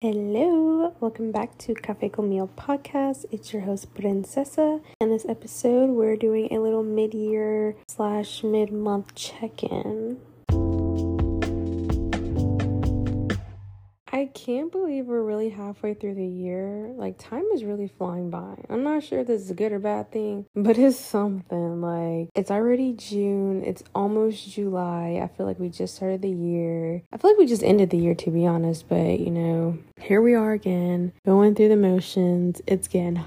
Hello, welcome back to Cafe con Miel podcast. It's your host Princesa. In this episode, we're doing a little mid-year slash mid-month check-in. I can't believe we're really halfway through the year. Like, time is really flying by. I'm not sure if this is a good or bad thing, but it's something. Like, it's already June, it's almost July. I feel like we just started the year. I feel like we just ended the year, to be honest, but you know, here we are again, going through the motions. It's getting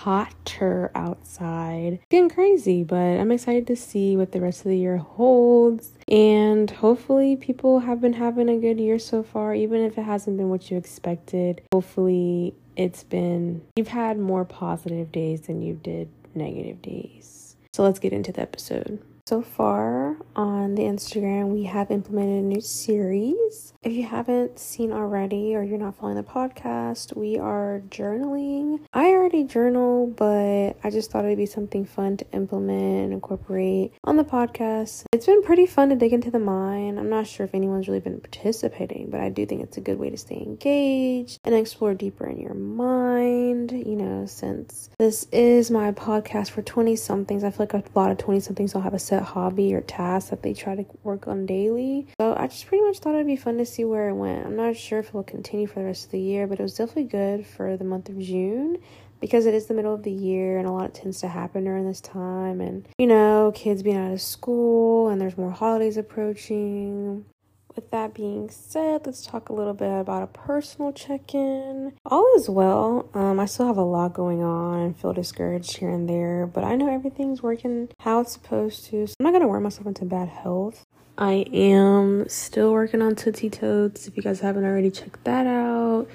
hotter outside. Getting crazy, but I'm excited to see what the rest of the year holds. And hopefully, people have been having a good year so far, even if it hasn't been what you expected. Hopefully, it's been, you've had more positive days than you did negative days. So let's get into the episode. So far on the Instagram, we have implemented a new series. If you haven't seen already or you're not following the podcast, we are journaling. I already journal, but I just thought it'd be something fun to implement and incorporate on the podcast. It's been pretty fun to dig into the mind. I'm not sure if anyone's really been participating, but I do think it's a good way to stay engaged and explore deeper in your mind. You know, since this is my podcast for 20 somethings, I feel like a lot of 20 somethings will have a set hobby or task that they try to work on daily. So I just pretty much thought it'd be fun to see where it went. I'm not sure if it will continue for the rest of the year, but it was definitely good for the month of June because it is the middle of the year and a lot tends to happen during this time and you know kids being out of school and there's more holidays approaching with that being said, let's talk a little bit about a personal check in. All is well. Um, I still have a lot going on and feel discouraged here and there, but I know everything's working how it's supposed to. So I'm not going to wear myself into bad health. I am still working on Tootsie Totes. If you guys haven't already checked that out,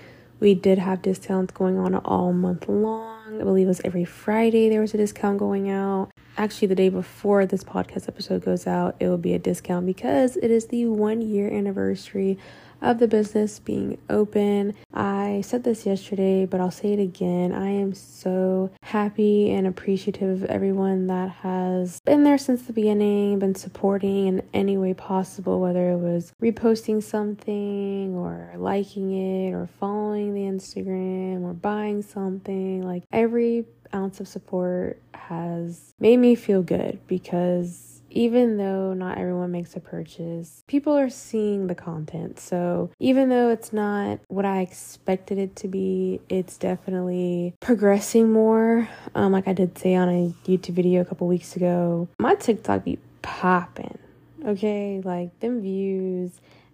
we did have discounts going on all month long. I believe it was every Friday there was a discount going out actually the day before this podcast episode goes out, it will be a discount because it is the one year anniversary of the business being open. I said this yesterday, but I'll say it again. I am so happy and appreciative of everyone that has been there since the beginning, been supporting in any way possible, whether it was reposting something or liking it or following the Instagram or buying something. Like every ounce of support has made me feel good because even though not everyone makes a purchase, people are seeing the content. So even though it's not what I expected it to be, it's definitely progressing more. Um, like I did say on a YouTube video a couple weeks ago, my TikTok be popping. Okay, like them views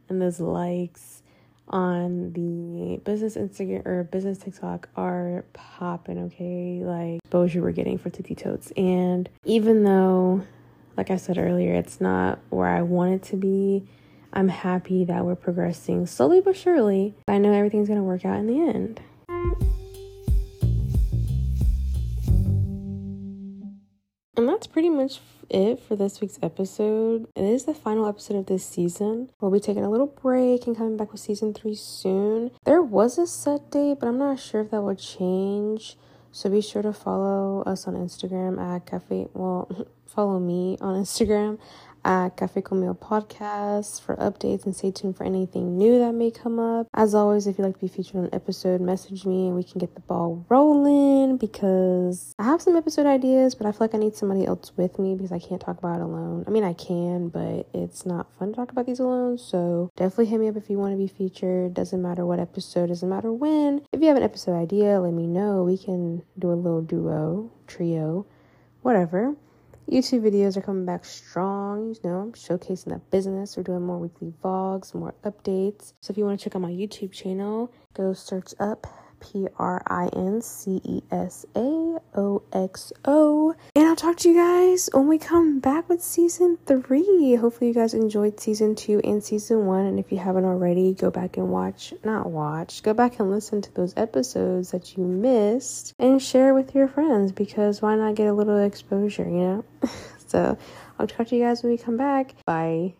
and those likes on the business Instagram or business TikTok are popping, okay? Like exposure we're getting for Tootsie Totes. And even though, like I said earlier, it's not where I want it to be, I'm happy that we're progressing slowly but surely. I know everything's gonna work out in the end. And that's pretty much it for this week's episode. It is the final episode of this season. We'll be taking a little break and coming back with season three soon. There was a set date, but I'm not sure if that will change. So be sure to follow us on Instagram at Cafe. Well, follow me on Instagram at Cafe Con Miel Podcast for updates and stay tuned for anything new that may come up. As always, if you'd like to be featured on an episode, message me and we can get the ball rolling because I have some episode ideas, but I feel like I need somebody else with me because I can't talk about it alone. I mean, I can, but it's not fun to talk about these alone. So definitely hit me up if you want to be featured. Doesn't matter what episode, doesn't matter when. If you have an episode idea, let me know. We can do a little duo, trio, whatever. YouTube videos are coming back strong, you know, I'm showcasing that business. We're doing more weekly vlogs, more updates. So if you want to check out my YouTube channel, go search up P R I N C E S A O X O. And I'll talk to you guys when we come back with season three. Hopefully, you guys enjoyed season two and season one. And if you haven't already, go back and watch, not watch, go back and listen to those episodes that you missed and share with your friends because why not get a little exposure, you know? so I'll talk to you guys when we come back. Bye.